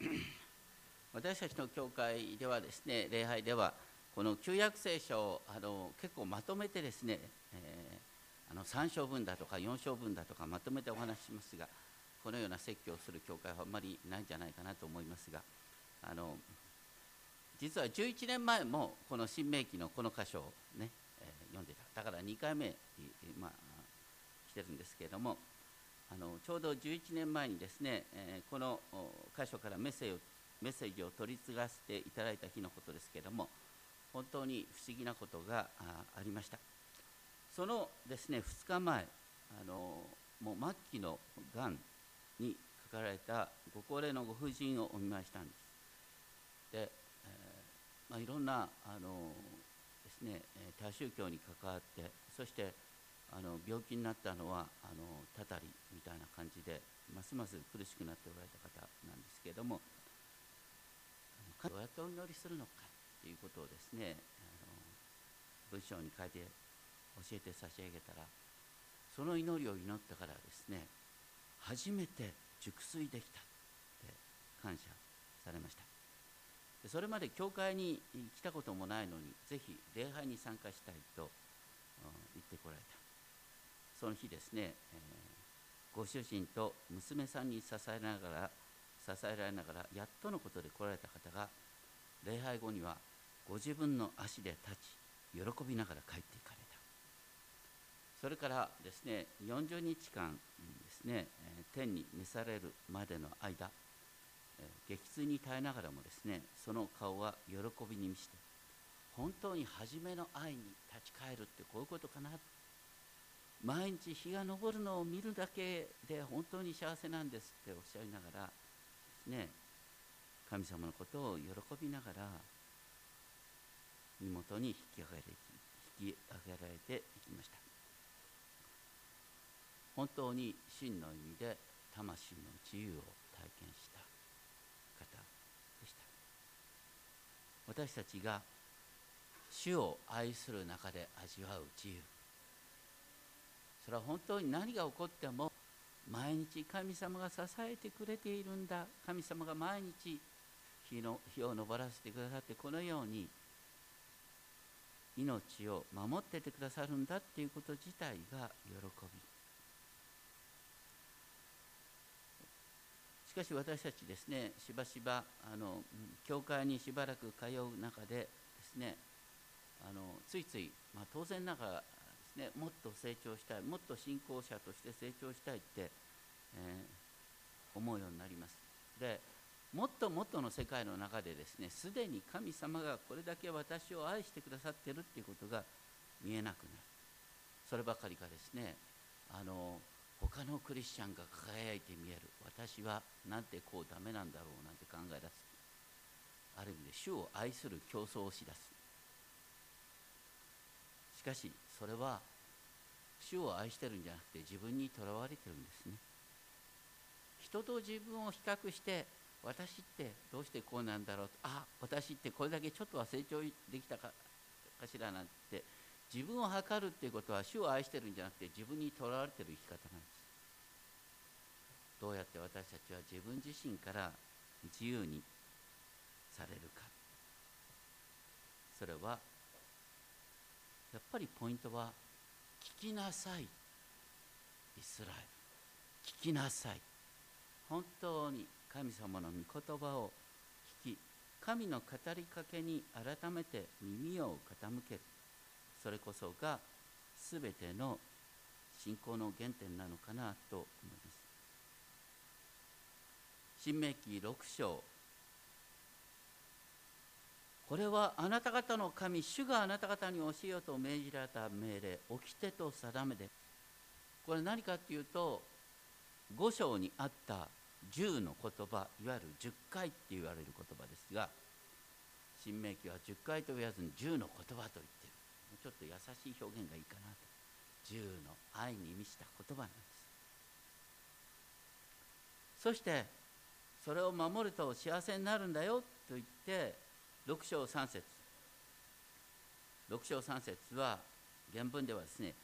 私たちの教会ではですね礼拝ではこの旧約聖書をあの結構まとめてですね、えー、あの3章分だとか4章分だとかまとめてお話ししますがこのような説教をする教会はあんまりないんじゃないかなと思いますがあの実は11年前もこの新明記のこの箇所をね、えー、読んでた。だから2回目、まあ、来てるんですけれどもあのちょうど11年前にですね、えー、この箇所からメッセージをメッセージを取り継がせていただいた日のことですけれども本当に不思議なことがありました。そのですね2日前あのもう末期のがんにかかられたご高齢のご婦人をお見舞いしたんです。で、えーまあ、いろんなあのですね多宗教に関わってそしてあの病気になったのはあのたたりみたいな感じでますます苦しくなっておられた方なんですけれどもどうやってお祈りするのかということをですねあの文章に書いて教えて差し上げたらその祈りを祈ったからですね初めて熟睡できたって感謝されました。それまで教会に来たこともないのにぜひ礼拝に参加したいと言ってこられた。その日ですね、えー、ご主人と娘さんに支えながら支えられながらやっとのことで来られた方が礼拝後にはご自分の足で立ち喜びながら帰っていかれた。それからですね40日間ですね天に召されるまでの間激痛に耐えながらもですねその顔は喜びに満ちて本当に初めの愛に立ち返るってこういうことかな毎日日が昇るのを見るだけで本当に幸せなんですっておっしゃいながらね神様のことを喜びながら身元に引き上げられて引き上げられていきました。本当に真の意味で魂の自由を体験した方でした。私たちが主を愛する中で味わう自由。それは本当に何が起こっても毎日神様が支えてくれているんだ。神様が毎日日の日を昇らせてくださってこのように命を守っててくださるんだっていうこと自体が喜び。しかし私たちですねしばしばあの教会にしばらく通う中でですねあのついつい、まあ、当然ながらね、もっと成長したいもっと信仰者として成長したいって、えー、思うようになります。でもっともっとの世界の中でですねすでに神様がこれだけ私を愛してくださってるっていうことが見えなくなる。そればかりかですねあの他のクリスチャンが輝いて見える。私はなんてこうダメなんだろうなんて考え出す。ある意味で主を愛する競争をしだす。かしそれは主を愛してるんじゃなくて自分にとらわれてるんですね。人と自分を比較して私ってどうしてこうなんだろうあ私ってこれだけちょっとは成長できたかかしらなんて自分を測るっていうことは主を愛してるんじゃなくて自分にとらわれてる生き方なんです。どうやって私たちは自分自身から自由にされるか。それはやっぱりポイントは聞きなさい。イスラエル。聞きなさい。本当に神様の御言葉を聞き神の語りかけに改めて耳を傾ける。それこそが全ての信仰の原点なのかなと思います。新明記6章これはあなた方の神主があなた方に教えようと命じられた命令掟と定めで。これ何かっていうと五章にあった10の言葉いわゆる10回って言われる言葉ですが新明記は10回と言わずに10の言葉と言ってる。ちょっと優しい表現がいいかなと。10の愛に満ちた言葉なんです。そしてそれを守ると幸せになるんだよと言って6章3節。6章3節は原文ではですね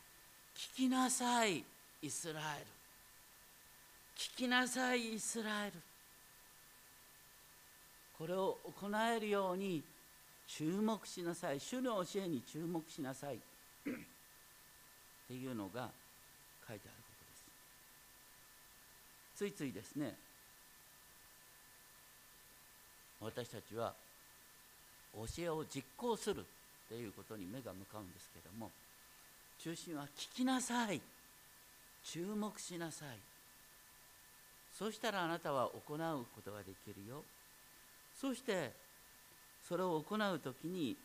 聞きなさいイスラエル。聞きなさいイスラエル。これを行えるように注目しなさい。主の教えに注目しなさい。っていうのが書いてあることです。ついついですね私たちは教えを実行するっていうことに目が向かうんですけども中心は聞きなさい。注目しなさい。そしたらあなたは行うことができるよ。そしてそれを行う時に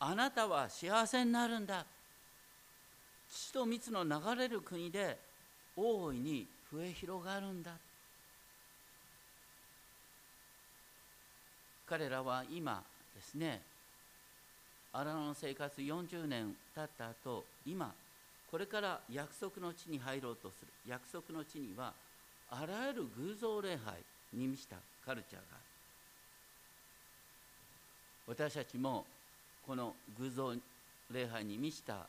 あなたは幸せになるんだ。父と蜜の流れる国で大いに増え広がるんだ。彼らは今ですね。荒野の生活40年経った後今これから約束の地に入ろうとする。約束の地にはあらゆる偶像礼拝に満ちたカルチャーがある。私たちもこの偶像礼拝に満ちた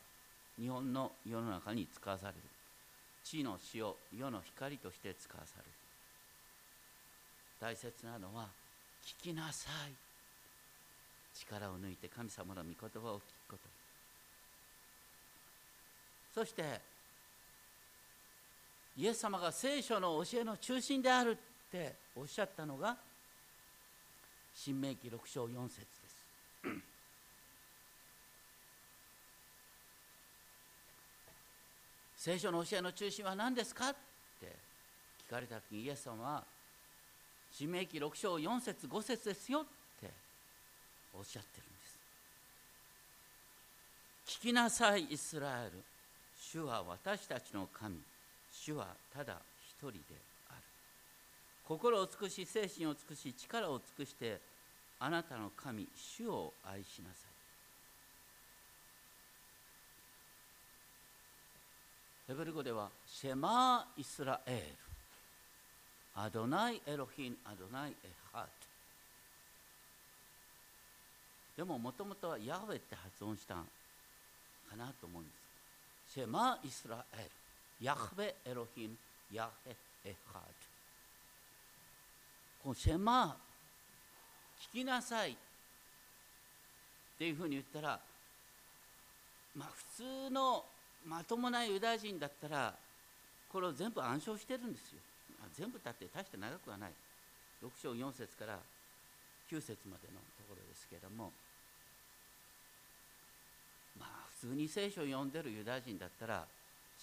日本の世の中に使わされる。地の塩世の光として使わされる。大切なのは聞きなさい。力を抜いて神様の御言葉を聞くこと。そしてイエス様が聖書の教えの中心であるっておっしゃったのが新明記6章4節です。聖書の教えの中心は何ですかって聞かれた時にイエス様は新明記6章4節5節ですよっておっしゃってるんです。聞きなさいイスラエル。主は私たちの神。主はただ一人である。心を尽くし精神を尽くし力を尽くしてあなたの神主を愛しなさい。ヘブル語ではシェマー・イスラエル。アドナイ・エロヒン・アドナイ・エハート。でももともとはヤウェって発音したかなと思うんですシェマー・イスラエルヤハベエロヒン、ヤヘエハーこのシェマー、聞きなさいっていうふうに言ったら、まあ普通のまともなユダヤ人だったら、これを全部暗唱してるんですよ。全部だって大して長くはない。6章4節から9節までのところですけれども、まあ普通に聖書を読んでるユダヤ人だったら、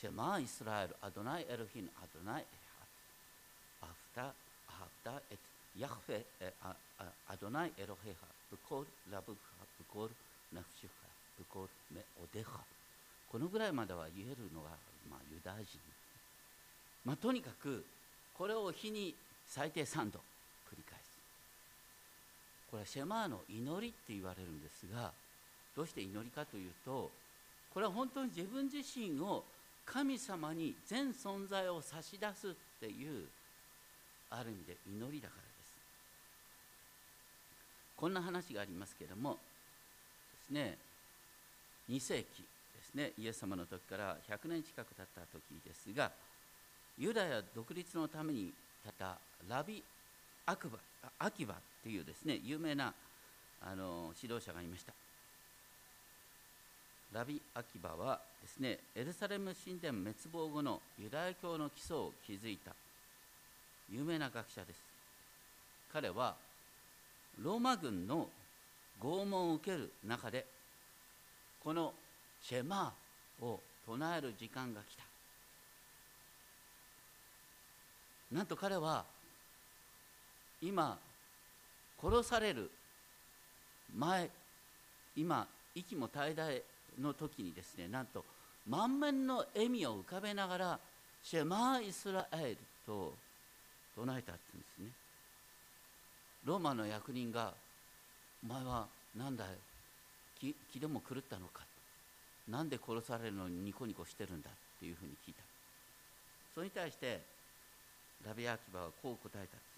シェマーイスラエル、アドナイエルヒン、アドナイエハアフタ、アハフタ、エヤフェ、アドナイエロヘハ、ブコール、ラブハ、ブコール、ナフシュハ、ブコール、メオデハ。このぐらいまでは言えるのが、まあ、ユダヤ人。まあ、とにかく、これを日に最低3度。これはシェマーの祈りって言われるんですが、どうして祈りかというと、これは本当に自分自身を神様に全存在を差し出すっていうある意味で祈りだからです。こんな話がありますけどもですね2世紀ですねイエス様の時から100年近く経った時ですがユダヤ独立のために立ったラビ・アクバアキバっていうですね有名なあの指導者がいました。ラビ・アキバはですねエルサレム神殿滅亡後のユダヤ教の基礎を築いた有名な学者です。彼はローマ軍の拷問を受ける中でこのシェマーを唱える時間が来た。なんと彼は今殺される。前今息も絶え絶えの時にですねなんと満面の笑みを浮かべながら「シェマー・イスラエル」と唱えたって言うんですね。ローマの役人が「お前は何だよ気気でも狂ったのか」なんで殺されるのにニコニコしてるんだ？っていうふうに聞いた。それに対してラビアキバはこう答えたんです。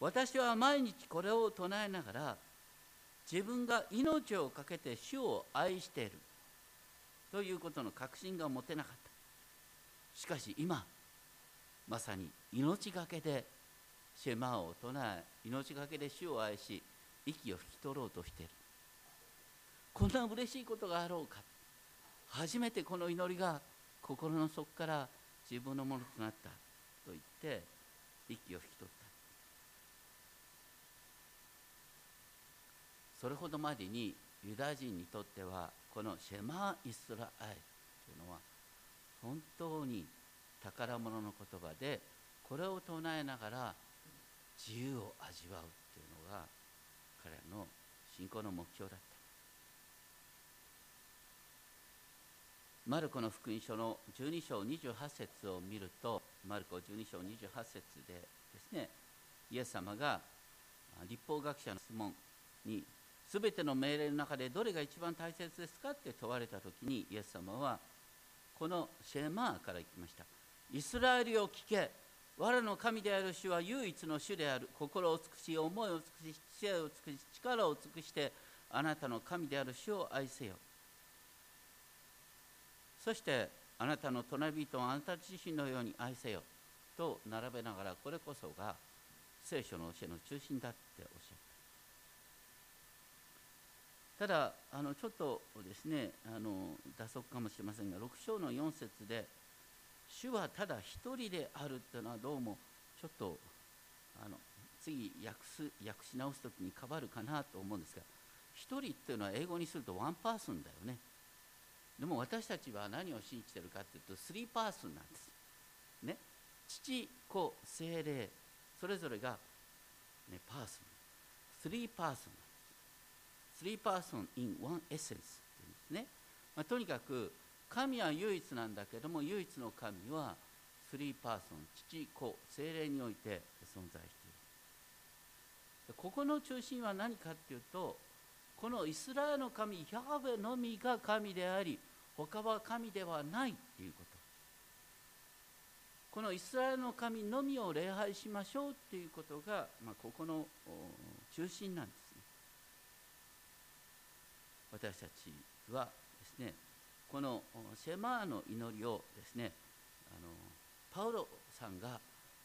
私は毎日これを唱えながら自分が命を懸けて主を愛しているということの確信が持てなかった。しかし今まさに命がけでシェマを唱え命がけで主を愛し息を引き取ろうとしている。こんな嬉しいことがあろうか。初めてこの祈りが心の底から自分のものとなったと言って息を引き取った。それほどまでにユダヤ人にとってはこのシェマーイスラエルというのは本当に宝物の言葉でこれを唱えながら自由を味わうっていうのが彼らの信仰の目標だった。マルコの福音書の12章28節を見るとマルコ12章28節でですねイエス様が立法学者の質問にすべての命令の中でどれが一番大切ですかって問われた時にイエス様はこのシェマーから言きました。イスラエルを聞け我の神である主は唯一の主である。心を尽くし思いを尽くし知恵を尽くし力を尽くしてあなたの神である主を愛せよ。そしてあなたの隣人をあなた自身のように愛せよ。と並べながらこれこそが聖書の教えの中心だっておっしゃった。ただあのちょっとですねあの打足かもしれませんが6章の4節で主はただ一人であるっていうのはどうもちょっとあの次訳す訳し直す時にかばるかなと思うんですが一人っていうのは英語にするとワンパーソンだよね。でも私たちは何を信じてるかっていうとスリーパーソンなんです。ね。父子精霊それぞれが、ね、パーソン。スリーパーソン。なんですスリーパーソン in one essence っていうんですね、まあ、とにかく神は唯一なんだけども唯一の神はスリーパーソン父子精霊において存在している。ここの中心は何かっていうとこのイスラエルの神ヤハベのみが神であり他は神ではないっていうこと。このイスラエルの神のみを礼拝しましょうっていうことが、まあ、ここの中心なんです。私たちはですねこのシェマーの祈りをですねあのパウロさんが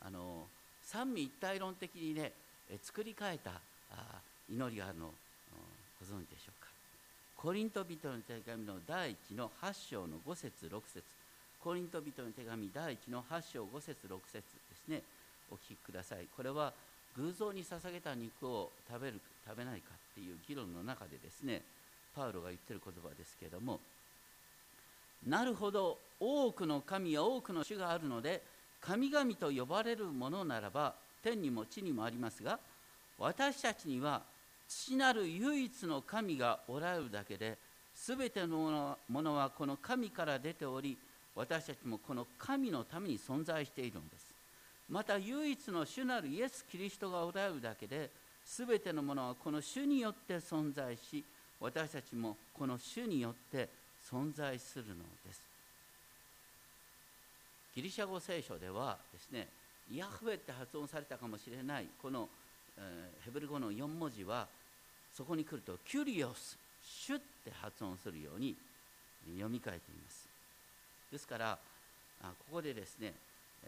あの三位一体論的にね作り変えた祈りがあるのご存知でしょうか？コリント人の手紙の第1の8章の5節6節。コリント人の手紙第1の8章5節6節ですね。お聞きください。これは偶像に捧げた肉を食べる食べないかっていう議論の中でですねパウロが言ってる言葉ですけれどもなるほど多くの神や多くの種があるので神々と呼ばれるものならば天にも地にもありますが私たちには父なる唯一の神がおられるだけで全てのものはこの神から出ており私たちもこの神のために存在しているのです。また唯一の主なるイエス・キリストがおられるだけで全てのものはこの主によって存在し私たちもこの主によって存在するのです。ギリシャ語聖書ではですねヤフェって発音されたかもしれないこの、えー、ヘブル語の4文字はそこに来るとキュリオスシュって発音するように読み替えています。ですからここでですね、え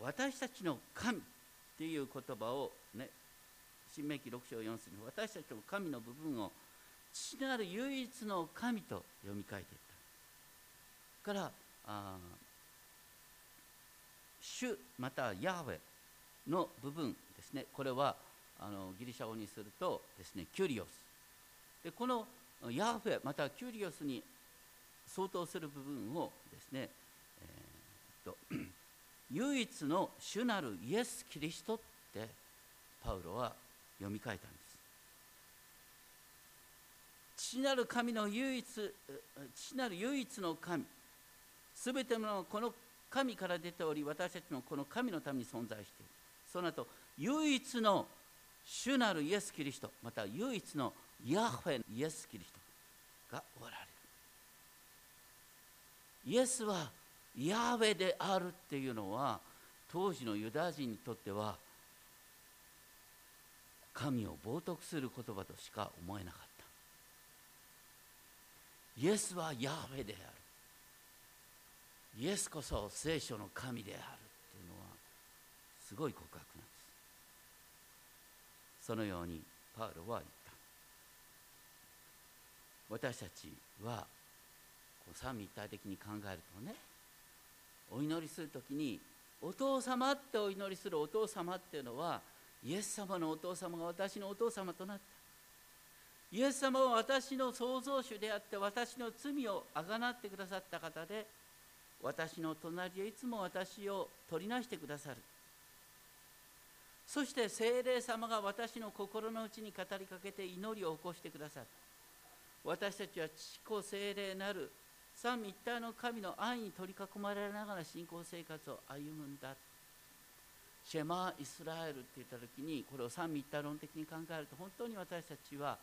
ー、私たちの神っていう言葉をね新明記6章4節に私たちの神の部分を父なる唯一の神と読み替えていった。からあ主またヤーウェの部分ですね。これはあのギリシャ語にするとですねキュリオス。でこのヤーフェまたキュリオスに相当する部分をですね、えー、っと 唯一の主なるイエス・キリストってパウロは読み替えたんです。父なる神の唯一父なる唯一の神すべてのこの神から出ており私たちもこの神のために存在している。その後唯一の主なるイエス・キリストまた唯一のヤフェイエス・キリストがおられる。イエスはヤーウェであるっていうのは当時のユダヤ人にとっては神を冒涜する言葉としか思えなかった。イエスはヤーウェである。イエスこそ聖書の神であるっていうのはすごい告白なんです。そのようにパウロは言った。私たちはこう三位一体的に考えるとねお祈りする時にお父様ってお祈りするお父様っていうのはイエス様のお父様が私のお父様となった。イエス様は私の創造主であって私の罪をあがなってくださった方で私の隣でいつも私を取りなしてくださる。そして聖霊様が私の心の内に語りかけて祈りを起こしてくださる。私たちは父子聖霊なる三位一体の神の愛に取り囲まれながら信仰生活を歩むんだ。シェマ・イスラエルって言った時にこれを三位一体論的に考えると本当に私たちは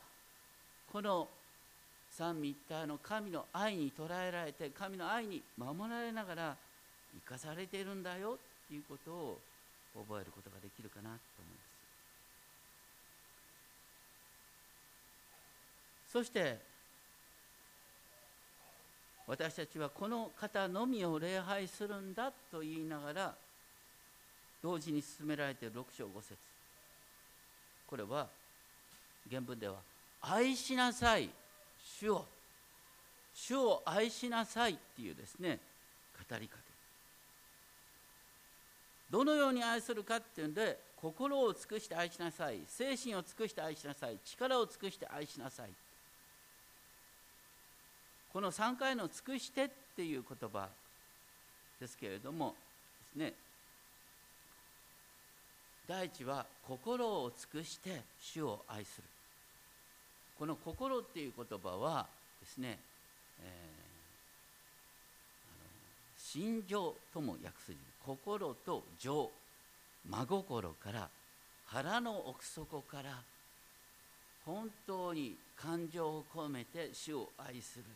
この三位一体の神の愛に捉えられて神の愛に守られながら生かされているんだよっていうことを覚えることができるかなと思います。そして私たちはこの方のみを礼拝するんだと言いながら同時に進められている6章5節。これは原文では「愛しなさい主を。主を愛しなさい」っていうですね語りかけ。どのように愛するかっていうんで心を尽くして愛しなさい精神を尽くして愛しなさい力を尽くして愛しなさい。この3回の「尽くして」っていう言葉ですけれどもですね第一は心を尽くして主を愛する。この心っていう言葉はですね、えー、あの心情とも訳す心と情真心から腹の奥底から本当に感情を込めて主を愛するで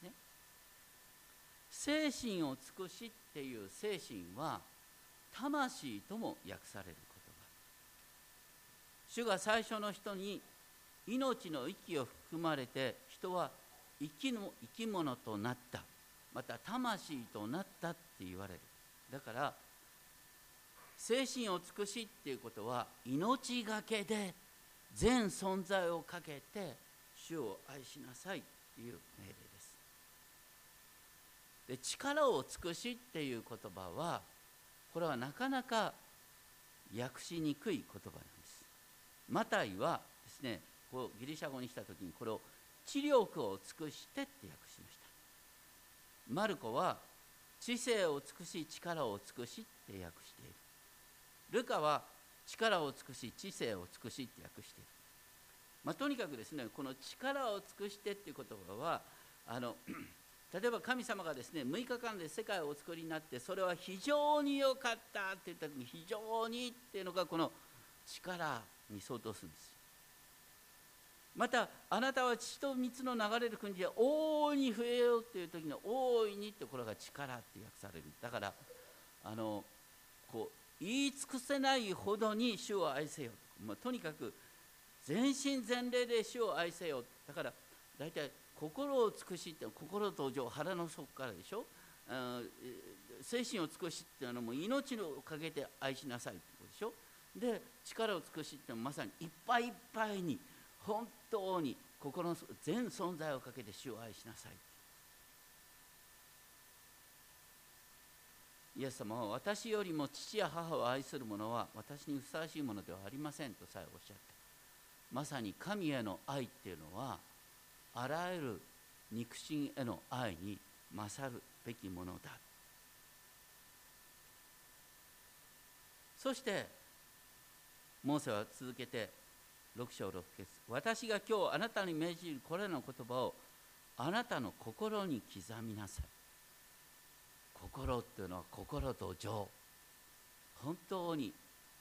すね。精神を尽くしっていう精神は魂とも訳される言葉。主が最初の人に命の息を含まれて人は生きの生き物となった。また魂となったって言われる。だから精神を尽くしっていうことは命がけで全存在をかけて主を愛しなさいっていう命令です。力を尽くしっていう言葉はこれはなかなか訳しにくい言葉なんです。マタイはですねこうギリシャ語にした時にこれを知力を尽くしてって訳しました。マルコは知性を尽くし力を尽くしって訳している。ルカは力を尽くし知性を尽くしって訳している、まあ、とにかくですねこの力を尽くしてっていう言葉はあの例えば神様がですね6日間で世界をお作りになってそれは非常に良かったって言った時に非常にっていうのがこの力に相当するんです。またあなたは血と蜜の流れる国で大いに増えようっていう時の大いにってこれが力って訳される。だからあのこう言い尽くせないほどに主を愛せよと、まあ、とにかく全身全霊で主を愛せよだから大体心を尽くしって心と情腹の底からでしょ？精神を尽くしっていうのも命をかけて愛しなさいってことでしょ？で力を尽くしってまさにいっぱいいっぱいに本当に心の全存在をかけて主を愛しなさい。イエス様は私よりも父や母を愛する者は私にふさわしいものではありませんとさえおっしゃった。まさに神への愛っていうのはあらゆる肉親への愛に勝るべきものだそしてモーセは続けて6章6節。私が今日あなたに命じるこれらの言葉をあなたの心に刻みなさい。心っていうのは心と情。本当に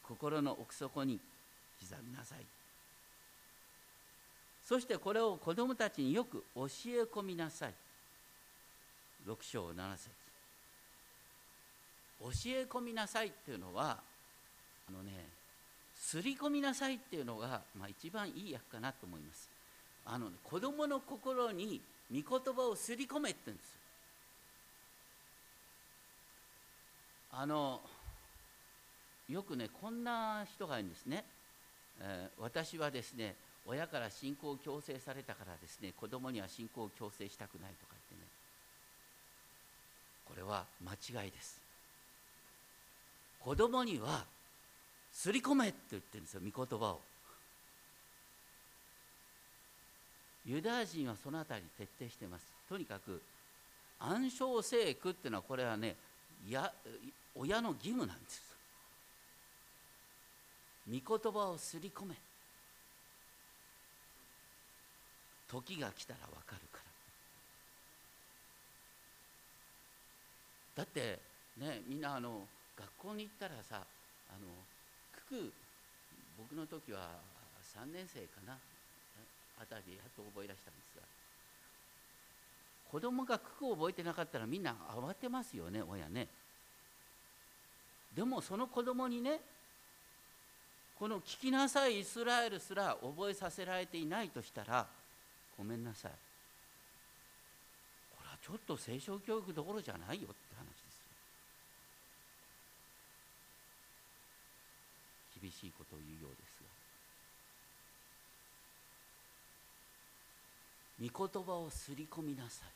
心の奥底に刻みなさい。そしてこれを子供たちによく教え込みなさい。6章7節。教え込みなさいっていうのはあのねすり込みなさいっていうのが、まあ、一番いい訳かなと思います。あの、ね、子供の心に御言葉をすり込めって言うんですよ。よくねこんな人がいるんですね、えー、私はですね親から信仰を強制されたからですね子供には信仰を強制したくないとか言ってね。これは間違いです。子供にはすり込めって言ってるんですよ御言葉を。ユダヤ人はそのあたり徹底してます。とにかく暗唱聖句っていうのはこれはねや親の義務なんです。御言葉をすり込め。時が来たらわかるから。だってねみんなあの学校に行ったらさあの九九僕の時は3年生かなあたりやっと覚え出したんですが。子供が九九を覚えてなかったらみんな慌てますよね親ね。でもその子供にねこの聞きなさいイスラエルすら覚えさせられていないとしたらごめんなさい。これはちょっと聖書教育どころじゃないよって話ですよ。厳しいことを言うようですが。御言葉をすり込みなさい。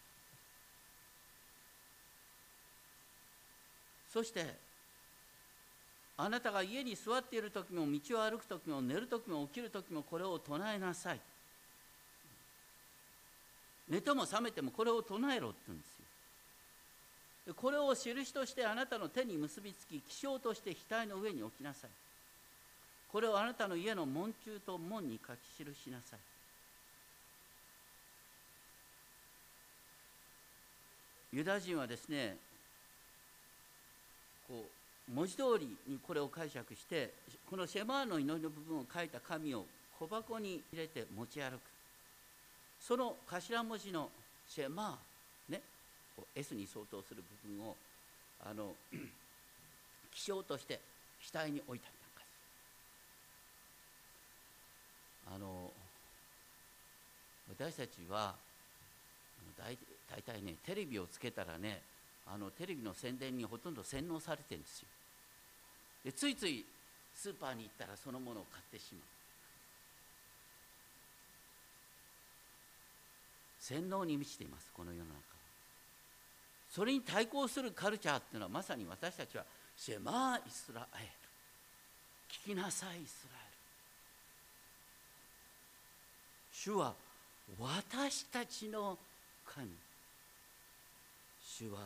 そしてあなたが家に座っている時も道を歩く時も寝る時も起きる時もこれを唱えなさい。寝ても覚めてもこれを唱えろって言うんですよ。これを印としてあなたの手に結びつき気象として額の上に置きなさい。これをあなたの家の門中と門に書き記しなさい。ユダヤ人はですねこう文字通りにこれを解釈してこのシェマーの祈りの部分を書いた紙を小箱に入れて持ち歩く。その頭文字のシェマーね S に相当する部分をあの 気象として額に置いたりなんかするあの私たちは大体ねテレビをつけたらねあのテレビの宣伝にほとんど洗脳されてるんですよ。でついついスーパーに行ったらそのものを買ってしまう。洗脳に満ちていますこの世の中それに対抗するカルチャーっていうのはまさに私たちはシェマーイスラエル。聞きなさいイスラエル。主は私たちの神。主は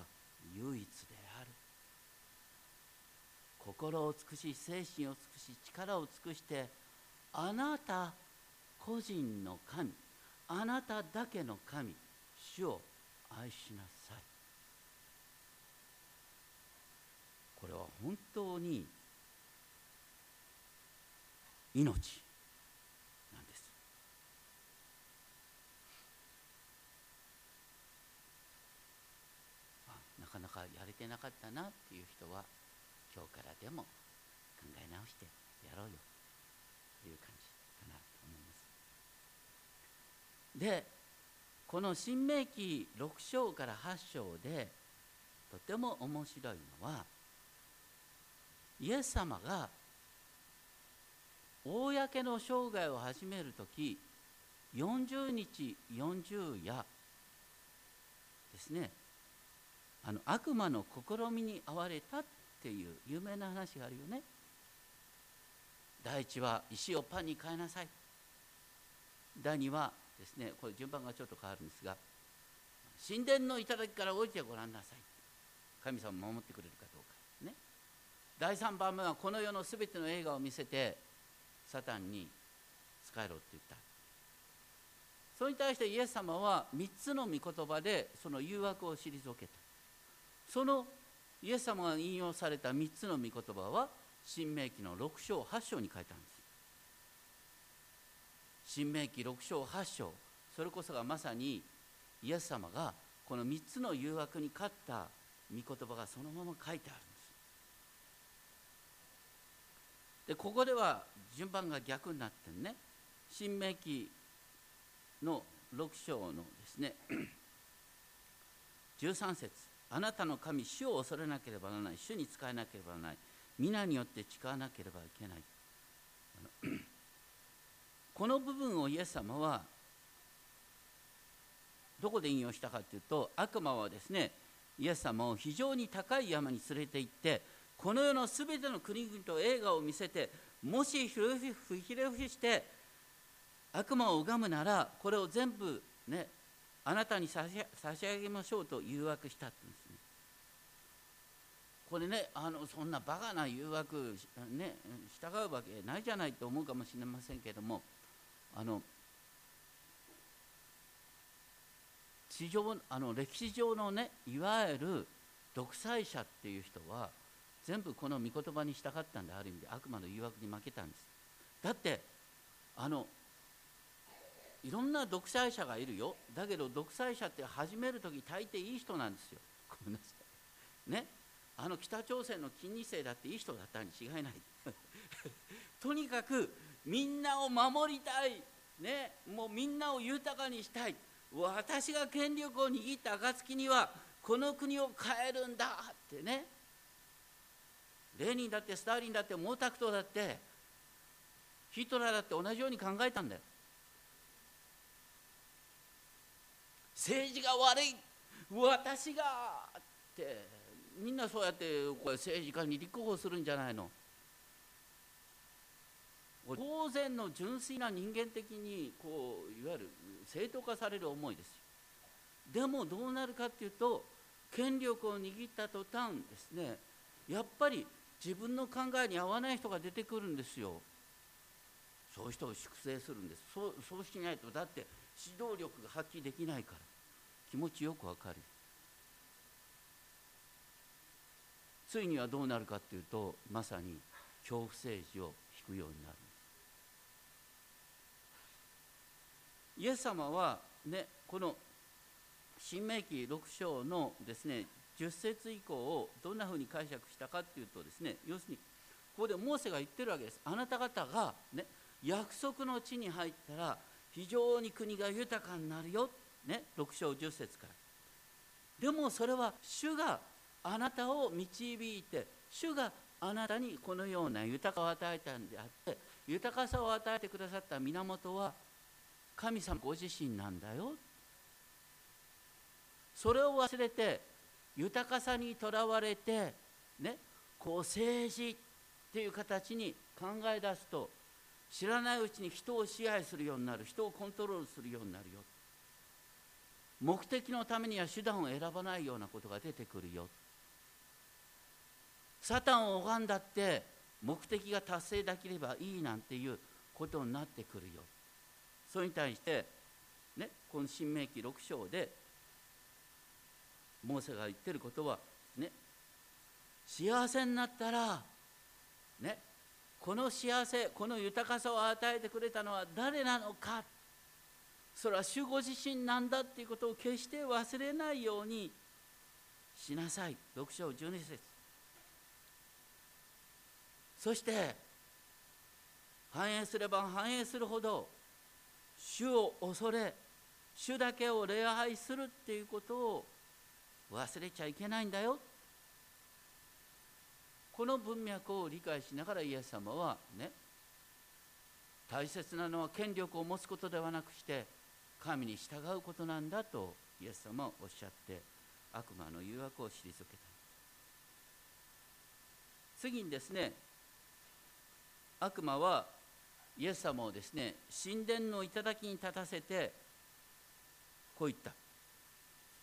唯一である。心を尽くし精神を尽くし力を尽くしてあなた個人の神。あなただけの神主を愛しなさい。これは本当に命なんです。なかなかやれてなかったなっていう人は今日からでも考え直してやろうよという感じかなと思います。でこの新明記6章から8章でとても面白いのはイエス様が公の生涯を始める時40日40夜ですね。あの悪魔の試みに遭われたっていう有名な話があるよね。第一は石をパンに変えなさい。第二はですねこれ順番がちょっと変わるんですが神殿の頂から降りてごらんなさい。神様守ってくれるかどうかね。第3番目はこの世のすべての映画を見せてサタンに仕えろって言った。それに対してイエス様は3つの御言葉でその誘惑を退けた。そのイエス様が引用された3つの御言葉は新明記の6章8章に書いたんです。新明記6章8章。それこそがまさにイエス様がこの3つの誘惑に勝った御言葉がそのまま書いてあるんです。でここでは順番が逆になってるね。新明記の6章のですね 13節。あなたの神主を恐れなければならない。主に仕えなければならない。皆によって誓わなければいけない。この部分をイエス様はどこで引用したかというと悪魔はですねイエス様を非常に高い山に連れて行ってこの世のすべての国々と映画を見せてもしひれ伏して悪魔を拝むならこれを全部ねあなたに差し上げましょうと誘惑したって言うんですね。これねあのそんなバカな誘惑ね従うわけないじゃないと思うかもしれませんけどもあの地上あの歴史上のねいわゆる独裁者っていう人は全部この御言葉に従ったんである意味で悪魔の誘惑に負けたんです。だってあのいろんな独裁者がいるよ。だけど独裁者って始める時大抵いい人なんですよ。ごめんなさい。ね。あの北朝鮮の金日成だっていい人だったに違いない。とにかくみんなを守りたい。ね。もうみんなを豊かにしたい。私が権力を握った暁にはこの国を変えるんだってね。レーニンだってスターリンだって毛沢東だってヒトラーだって同じように考えたんだよ。政治が悪い。私がってみんなそうやってこれ政治家に立候補するんじゃないの。当然の純粋な人間的にこういわゆる正当化される思いですよ。でもどうなるかっていうと権力を握った途端ですねやっぱり自分の考えに合わない人が出てくるんですよ。そういう人を粛清するんです。そうそうしないとだって指導力が発揮できないから。気持ちよくわかる。ついにはどうなるかっていうとまさに恐怖政治を引くようになる。イエス様はねこの新明記6章のですね10節以降をどんなふうに解釈したかっていうとですね要するにここでモーセが言ってるわけです。あなた方がね約束の地に入ったら非常に国が豊かになるよ、ね、6章10節から。でもそれは主があなたを導いて主があなたにこのような豊かを与えたんであって豊かさを与えてくださった源は神様ご自身なんだよ。それを忘れて豊かさにとらわれてねこう政治っていう形に考え出すと知らないうちに人を支配するようになる人をコントロールするようになるよ。目的のためには手段を選ばないようなことが出てくるよ。サタンを拝んだって目的が達成できればいいなんていうことになってくるよ。それに対してねこの新明記6章でモーセが言ってることはね幸せになったらねこの幸せこの豊かさを与えてくれたのは誰なのか。それは主ご自身なんだっていうことを決して忘れないようにしなさい。6章12節。そして繁栄すれば繁栄するほど主を恐れ主だけを礼拝するっていうことを忘れちゃいけないんだよ。この文脈を理解しながらイエス様はね大切なのは権力を持つことではなくして神に従うことなんだとイエス様はおっしゃって悪魔の誘惑を退けた。次にですね悪魔はイエス様をですね神殿の頂に立たせてこう言った。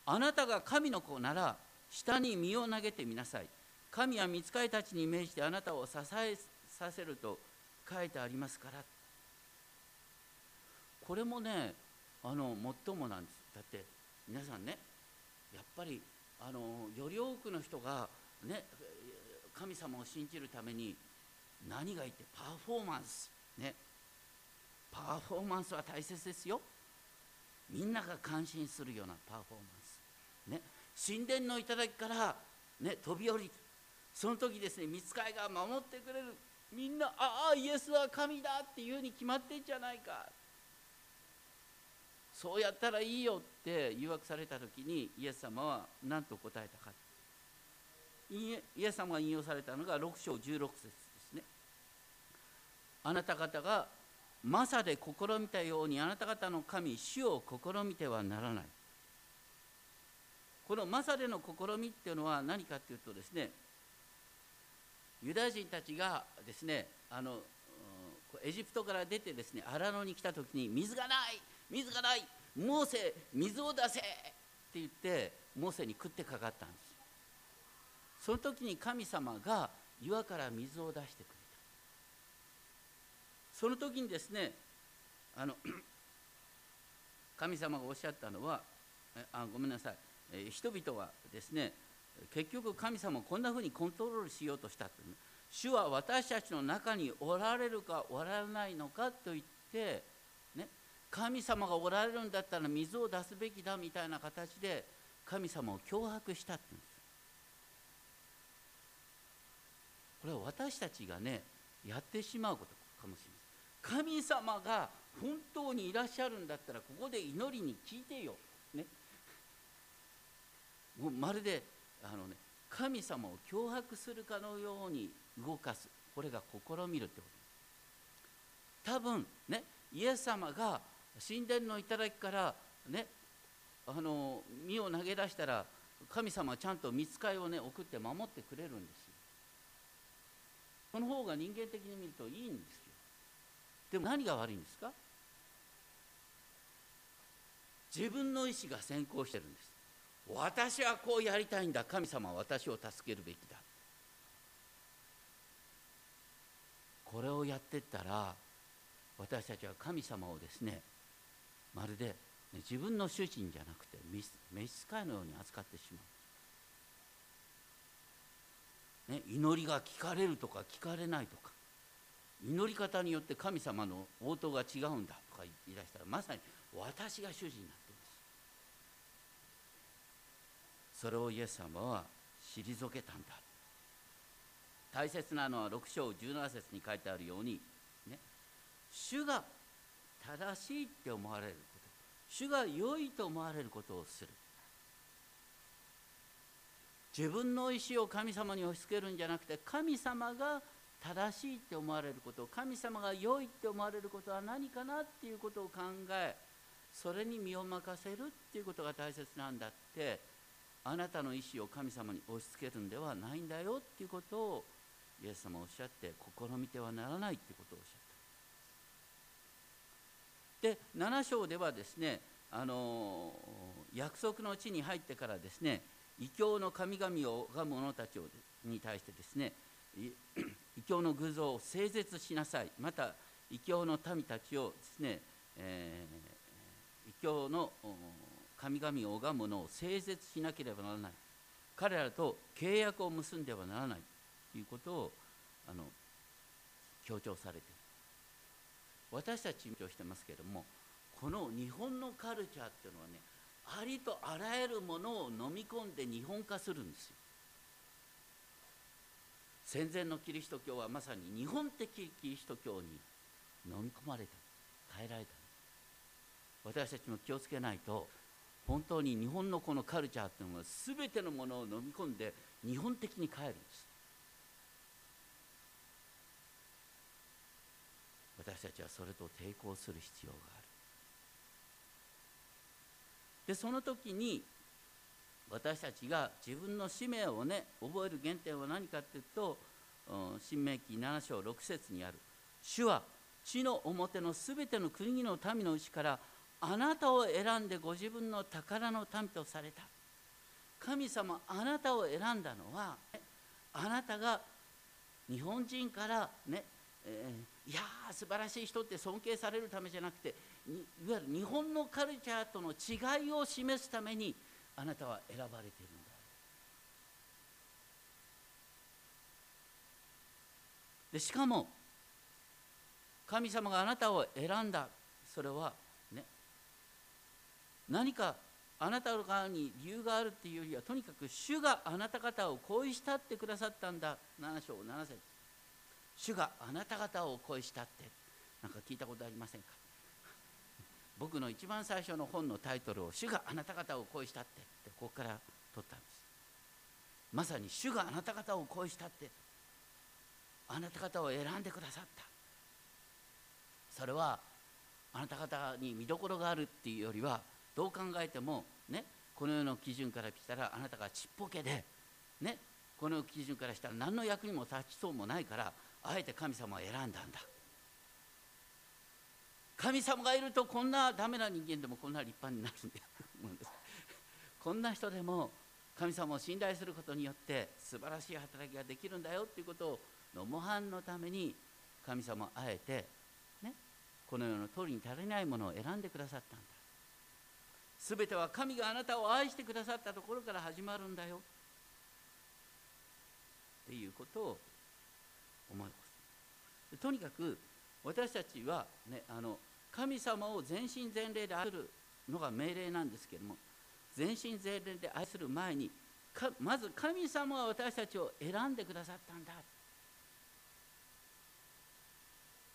あなたが神の子なら下に身を投げてみなさい。神は御使いたちに命じてあなたを支えさせると書いてありますから。これもねあの最もなんです。だって皆さんねやっぱりあのより多くの人がね神様を信じるために何がいいってパフォーマンス。ね。パフォーマンスは大切ですよ。みんなが感心するようなパフォーマンス。ね。神殿の頂からね飛び降りその時ですね見つかいが守ってくれる。みんなああイエスは神だっていうに決まってんじゃないか。そうやったらいいよって誘惑された時にイエス様は何と答えたか。イエス様が引用されたのが6章16節。あなた方がマサで試みたようにあなた方の神主を試みてはならない。このマサでの試みっていうのは何かっていうとですねユダヤ人たちがですねあのエジプトから出てですね荒野に来た時に水がない水がないモーセ水を出せって言ってモーセに食ってかかったんです。その時に神様が岩から水を出してくれた。その時にですねあの 神様がおっしゃったのはあごめんなさい、え人々はですね結局神様をこんなふうにコントロールしようとした、主は私たちの中におられるかおられないのかと言ってね神様がおられるんだったら水を出すべきだみたいな形で神様を脅迫したって。言うんですこれは私たちがねやってしまうことかもしれない神様が本当にいらっしゃるんだったらここで祈りに聞いてよ、ね、もうまるであの、ね、神様を脅迫するかのように動かす。これが試みるってこと。多分ねイエス様が神殿の頂からねあの身を投げ出したら神様はちゃんと見つかいをね送って守ってくれるんですよ。その方が人間的に見るといいんです。でも何が悪いんですか？自分の意思が先行してるんです。私はこうやりたいんだ。神様は私を助けるべきだ。これをやってったら私たちは神様をですねまるで自分の主人じゃなくて召使いのように扱ってしまう、ね、祈りが聞かれるとか聞かれないとか。祈り方によって神様の応答が違うんだとか言い出したらまさに私が主人になっています。それをイエス様は退けたんだ。大切なのは6章17節に書いてあるように、ね、主が正しいって思われること主が良いと思われることをする。自分の意思を神様に押し付けるんじゃなくて神様が正しいって思われること神様が良いって思われることは何かなっていうことを考えそれに身を任せるっていうことが大切なんだってあなたの意思を神様に押し付けるんではないんだよっていうことをイエス様おっしゃって試みてはならないっていうことをおっしゃった。で7章ではですねあの約束の地に入ってからですね異教の神々を拝む者たちをに対してですね 異教の偶像を整絶しなさい。また異教の民たちをですね、えー、異教の神々を拝む者を整絶しなければならない。彼らと契約を結んではならない。ということをあの強調されて。いる私たち強調してますけれどもこの日本のカルチャーっていうのはねありとあらゆるものを飲み込んで日本化するんですよ。戦前のキリスト教はまさに日本的キリスト教に飲み込まれた変えられた。私たちも気をつけないと本当に日本のこのカルチャーっていうのは全てのものを飲み込んで日本的に変えるんです。私たちはそれと抵抗する必要がある。でその時に私たちが自分の使命をね覚える原点は何かっていうと新明記7章6節にある「主は地の表のすべての国の民のうちからあなたを選んでご自分の宝の民とされた」神様あなたを選んだのはあなたが日本人からね、えー、いやー素晴らしい人って尊敬されるためじゃなくていわゆる日本のカルチャーとの違いを示すためにあなたは選ばれているんだ。でしかも神様があなたを選んだ。それはね。何かあなたの側に理由があるっていうよりはとにかく主があなた方を恋したってくださったんだ。7章7節。主があなた方を恋したって。なんか聞いたことありませんか？僕の一番最初の本のタイトルを「主があなた方を恋したって」ってここから取ったんですまさに主があなた方を恋したってあなた方を選んでくださったそれはあなた方に見どころがあるっていうよりはどう考えてもねこの世の基準から来たらあなたがちっぽけでねこの基準からしたら何の役にも立ちそうもないからあえて神様を選んだんだ。神様がいるとこんなダメな人間でもこんな立派になるんだよこんな人でも神様を信頼することによって素晴らしい働きができるんだよっていうことをの模範のために神様あえてねこの世の通りに足りないものを選んでくださったんだ。すべては神があなたを愛してくださったところから始まるんだよ。っていうことを思います。とにかく私たちは、ね、あの神様を全身全霊で愛するのが命令なんですけれども全身全霊で愛する前にまず神様は私たちを選んでくださったんだ。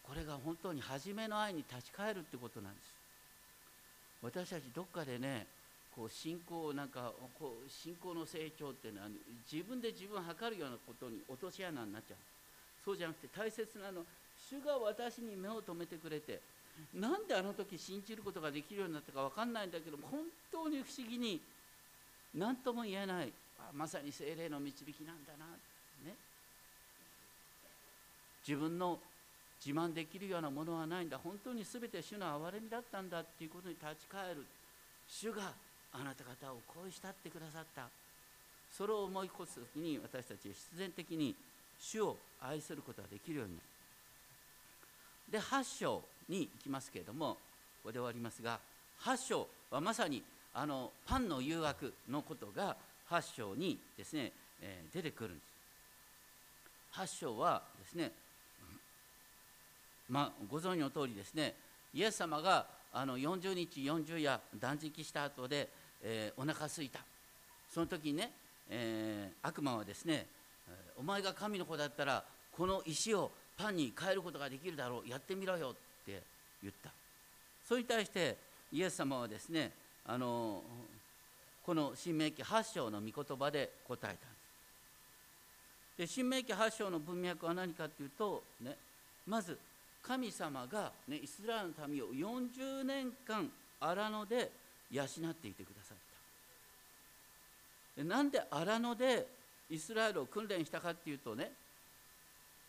これが本当に初めの愛に立ち返るってことなんです。私たちどっかでねこう信仰なんかこう信仰の成長っていうのは自分で自分を測るようなことに落とし穴になっちゃう。そうじゃなくて大切なの主が私に目を留めてくれてなんであの時信じることができるようになったか分かんないんだけど本当に不思議に何とも言えない。まさに精霊の導きなんだなね。自分の自慢できるようなものはないんだ。本当に全て主の憐れみだったんだっていうことに立ち返る。主があなた方を恋したってくださった。それを思い起こす時に私たちは必然的に主を愛することができるようになる。で8章に行きますけれどもここで終わりますが8章はまさにあのパンの誘惑のことが8章にですね、えー、出てくるんです。8章はですねまあ、ご存知の通りですねイエス様があの40日40夜断食した後で、えー、お腹すいた。その時にね、えー、悪魔はですねお前が神の子だったらこの石をパンに変えることができるだろうやってみろよって言った。それに対してイエス様はですねあのこの新明記8章の御言葉で答えたんです。で新明記8章の文脈は何かというと、ね、まず神様が、ね、イスラエルの民を40年間荒野で養っていてくださった。でなんで荒野でイスラエルを訓練したかっていうとね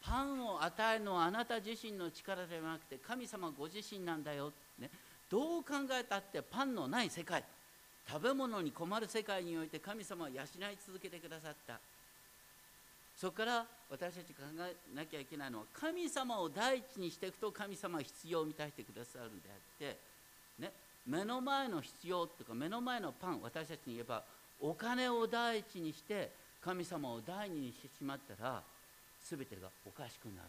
パンを与えるのはあなた自身の力ではなくて神様ご自身なんだよ、ね、どう考えたってパンのない世界。食べ物に困る世界において神様は養い続けてくださった。そこから私たち考えなきゃいけないのは神様を第一にしていくと神様は必要を満たしてくださるんであって、ね、目の前の必要とか目の前のパン私たちに言えばお金を第一にして神様を第二にしてしまったら全てがおかしくなるんだよ。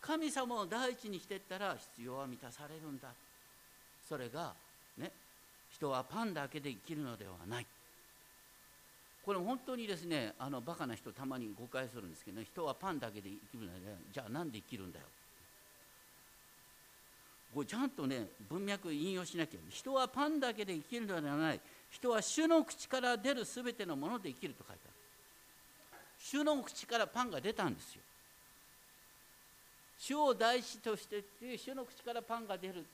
神様を第一にしていったら必要は満たされるんだ。それがね人はパンだけで生きるのではない。これ本当にですねあのバカな人たまに誤解するんですけど、ね、人はパンだけで生きるのでじゃあなんで生きるんだよ。これちゃんとね文脈引用しなきゃ人はパンだけで生きるのではない。人は主の口から出るすべてのもので生きると書いてある。主の口からパンが出たんですよ。主を第一としてっていう主の口からパンが出る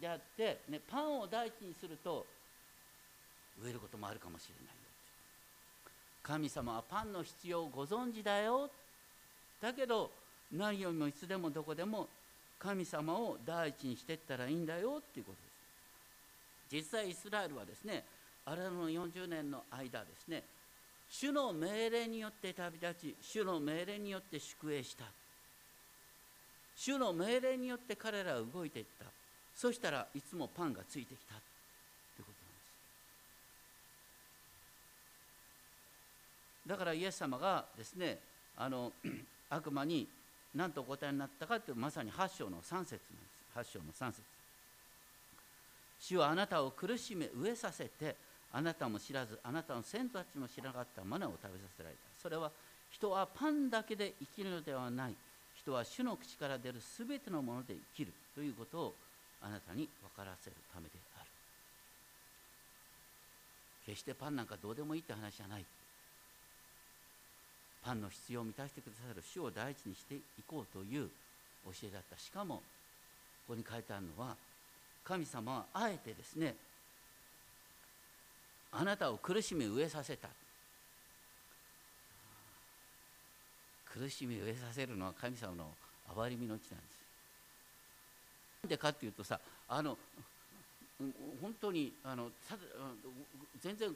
であって、ね、パンを第一にすると植えることもあるかもしれないよ神様はパンの必要をご存知だよ。だけど何よりもいつでもどこでも神様を第一にしていったらいいんだよ。っていうことです。実際イスラエルはですねあれの40年の間ですね主の命令によって旅立ち主の命令によって宿営した。主の命令によって彼らは動いていった。そしたらいつもパンがついてきた。ってことなんです。だからイエス様がですねあの 悪魔に何とお答えになったかというまさに8章の3節なんです。8章の3節。主はあなたを苦しめ飢えさせてあなたも知らずあなたの先祖たちも知らなかったマナを食べさせられた。それは人はパンだけで生きるのではない。人は主の口から出るすべてのもので生きるということをあなたに分からせるためである。決してパンなんかどうでもいいって話じゃない。パンの必要を満たしてくださる。主を第一にしていこうという教えだった。しかもここに書いてあるのは神様はあえてですねあなたを苦しみ飢えさせた。苦しみ飢えさせるのは神様の憐れみの地なんです。なんでかっていうとさあの本当にあの全然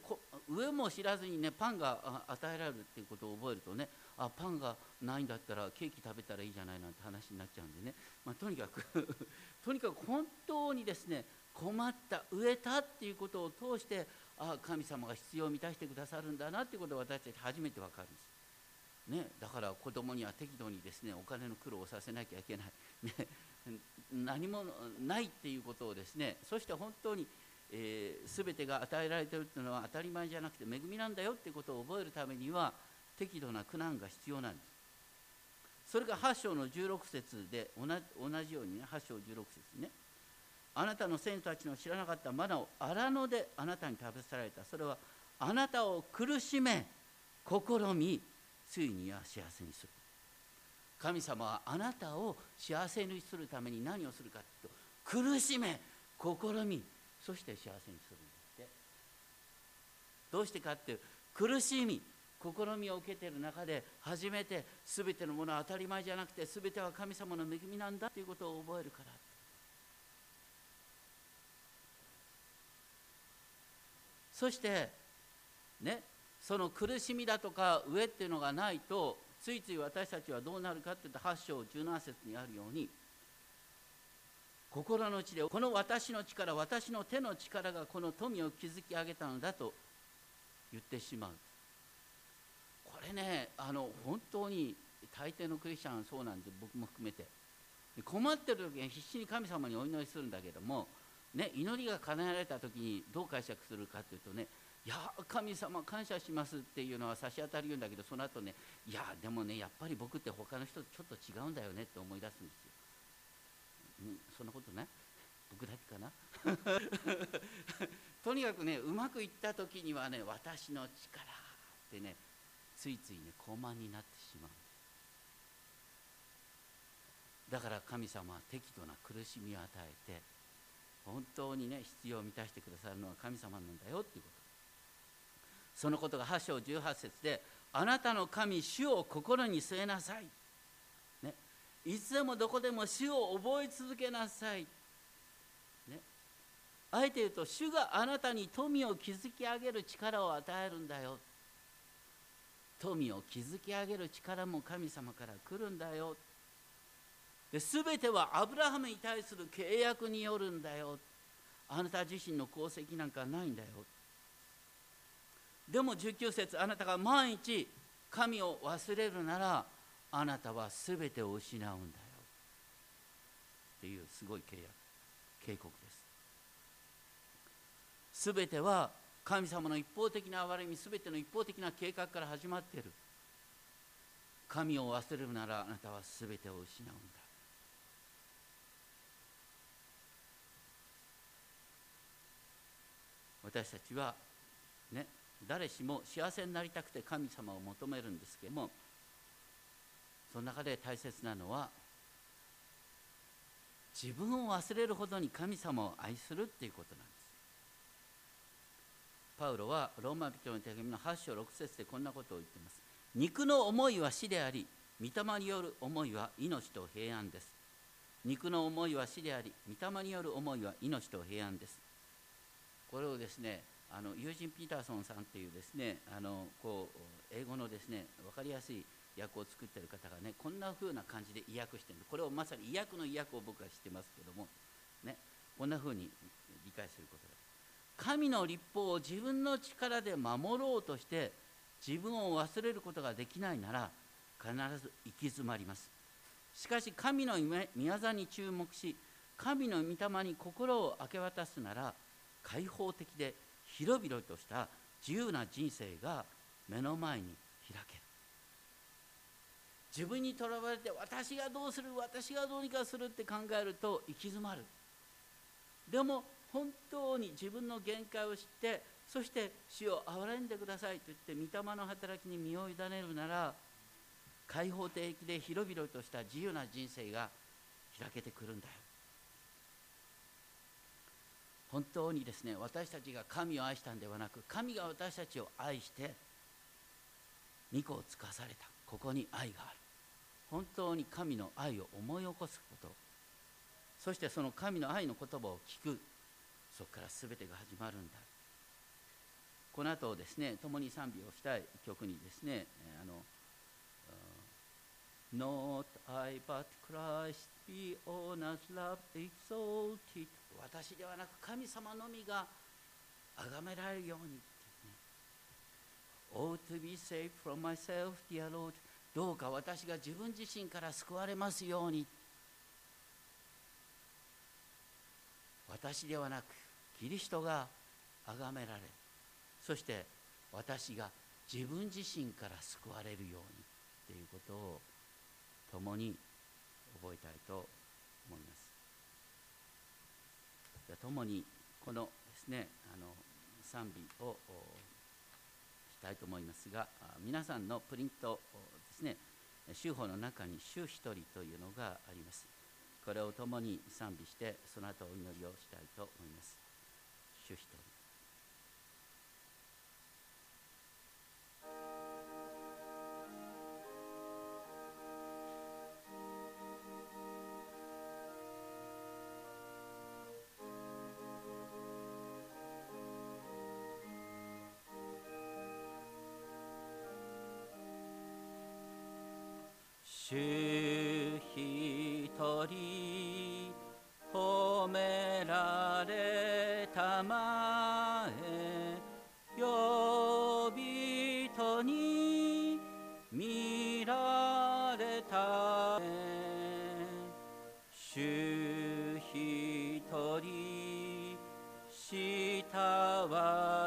上も知らずにねパンが与えられるっていうことを覚えるとねあパンがないんだったらケーキ食べたらいいじゃないなんて話になっちゃうんでね、まあ、とにかく とにかく本当にですね困った植えたっていうことを通してあ神様が必要を満たしてくださるんだなっていうことを私たち初めて分かるんです。ね、だから子供には適度にですねお金の苦労をさせなきゃいけない、ね、何もないっていうことをですねそして本当に、えー、全てが与えられているというのは当たり前じゃなくて恵みなんだよっていうことを覚えるためには適度な苦難が必要なんです。それが8章の16節で同じようにね8章16節ね。あなたの先祖たちの知らなかったマナを荒野であなたに食べさられた。それはあなたを苦しめ試みついには幸せにする。神様はあなたを幸せにするために何をするかというと苦しめ試みそして幸せにするんですって。どうしてかっていう苦しみ試みを受けている中で初めて全てのものは当たり前じゃなくて全ては神様の恵みなんだということを覚えるから。そしてねその苦しみだとか上っていうのがないとついつい私たちはどうなるかっていうと8章17節にあるように心の内でこの私の力私の手の力がこの富を築き上げたのだと言ってしまう。これねあの本当に大抵のクリスチャンはそうなんで僕も含めて。困ってる時に必死に神様にお祈りするんだけども、ね、祈りが叶えられた時にどう解釈するかというとねいや神様感謝しますっていうのは差し当たり言うんだけどその後ねいやでもねやっぱり僕って他の人とちょっと違うんだよねって思い出すんですよ。うん、そんなことない僕だけかな。とにかくねうまくいった時にはね私の力ってねついついね高慢になってしまう。だから神様は適度な苦しみを与えて本当にね必要を満たしてくださるのは神様なんだよっていうこと。そのことが8章18節であなたの神主を心に据えなさい、ね、いつでもどこでも主を覚え続けなさい、ね、あえて言うと主があなたに富を築き上げる力を与えるんだよ。富を築き上げる力も神様から来るんだよ。で全てはアブラハムに対する契約によるんだよ。あなた自身の功績なんかないんだよ。でも19節あなたが万一神を忘れるならあなたは全てを失うんだよ。っていうすごい契約警告です。全ては神様の一方的な憐れみ全ての一方的な計画から始まっている。神を忘れるならあなたは全てを失うんだ。私たちはね誰しも幸せになりたくて神様を求めるんですけどもその中で大切なのは自分を忘れるほどに神様を愛するっていうことなんです。パウロはローマ人の手紙の8章6節でこんなことを言っています。肉の思いは死であり御霊による思いは命と平安です。肉の思いは死であり御霊による思いは命と平安です。これをですねあのユージン・ピーターソンさんっていうですねあのこう英語のですね分かりやすい訳を作ってる方がねこんな風な感じで意訳してる。これをまさに意訳の意訳を僕は知ってますけどもねこんな風に理解することだ神の立法を自分の力で守ろうとして自分を忘れることができないなら必ず行き詰まります。しかし神の宮座に注目し神の御霊に心を明け渡すなら開放的で広々とした自由な人生が目の前に開ける。自分にとらわれて私がどうする私がどうにかするって考えると行き詰まる。でも本当に自分の限界を知ってそして主を憐れんでくださいと言って御霊の働きに身を委ねるなら開放的で広々とした自由な人生が開けてくるんだよ。本当にですね私たちが神を愛したんではなく神が私たちを愛して御子をつかされた。ここに愛がある。本当に神の愛を思い起こすこと。そしてその神の愛の言葉を聞く。そこから全てが始まるんだ。この後ですね共に賛美をしたい曲にですねあの Not I but Christ be on us love exalted 私ではなく神様のみが崇められるように、Oh to be saved from myself, dear Lord どうか私が自分自身から救われますように。私ではなくキリストが崇められそして私が自分自身から救われるようにということを共に覚えたいと思います。共にこのですねあの賛美をしたいと思いますが皆さんのプリントですね修法の中に週一人というのがあります。これを共に賛美してその後お祈りをしたいと思います。週一人。主一人褒められたまえ。呼び人に見られた主一人したわ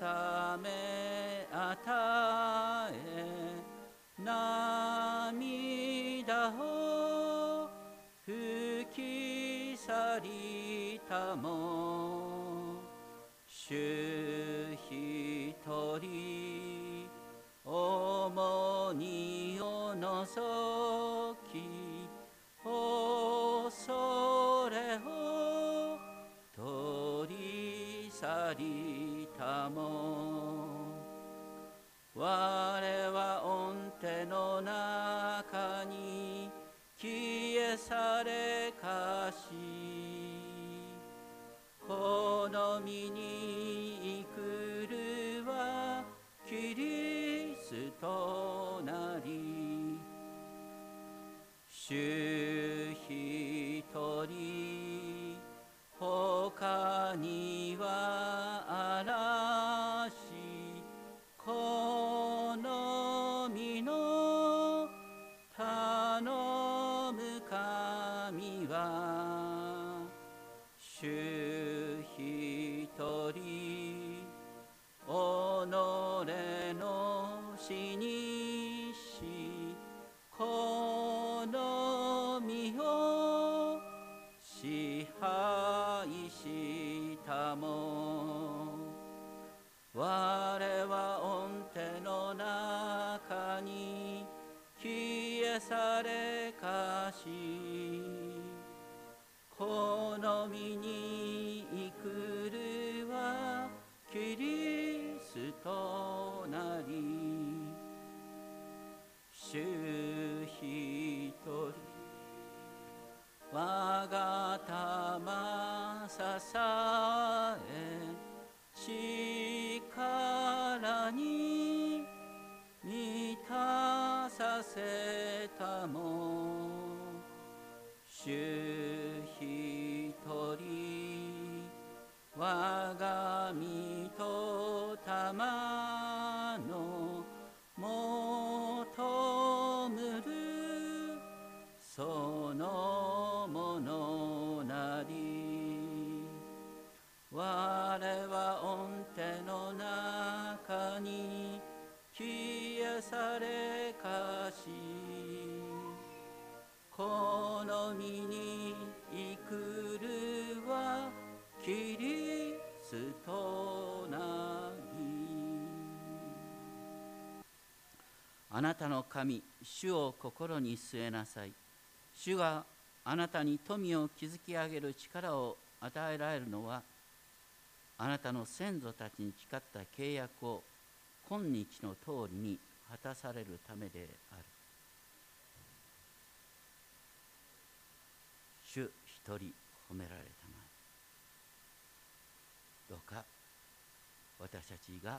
さめ与え涙を吹き去りたも主一人重荷を除き細は御手の中に消えされかしこの身にくるはキリストなり。主一人他にはとなり主一人我が玉支え力に満たさせたも。主一人我が身と玉あなたの神主を心に据えなさい。主があなたに富を築き上げる力を与えられるのはあなたの先祖たちに誓った契約を今日の通りに果たされるためである。主一人褒められたまえ。どうか私たちが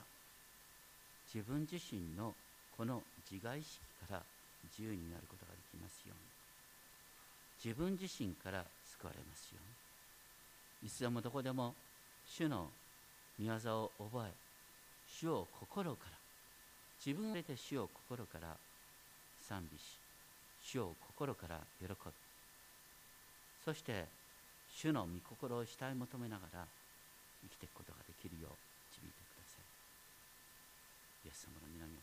自分自身のこの自我意識から自由になることができますように。自分自身から救われますように。いつでもどこでも主の御業を覚え主を心から自分を入れて主を心から賛美し主を心から喜びそして主の御心を慕い求めながら生きていくことができるよう導いてください。イエス様の皆に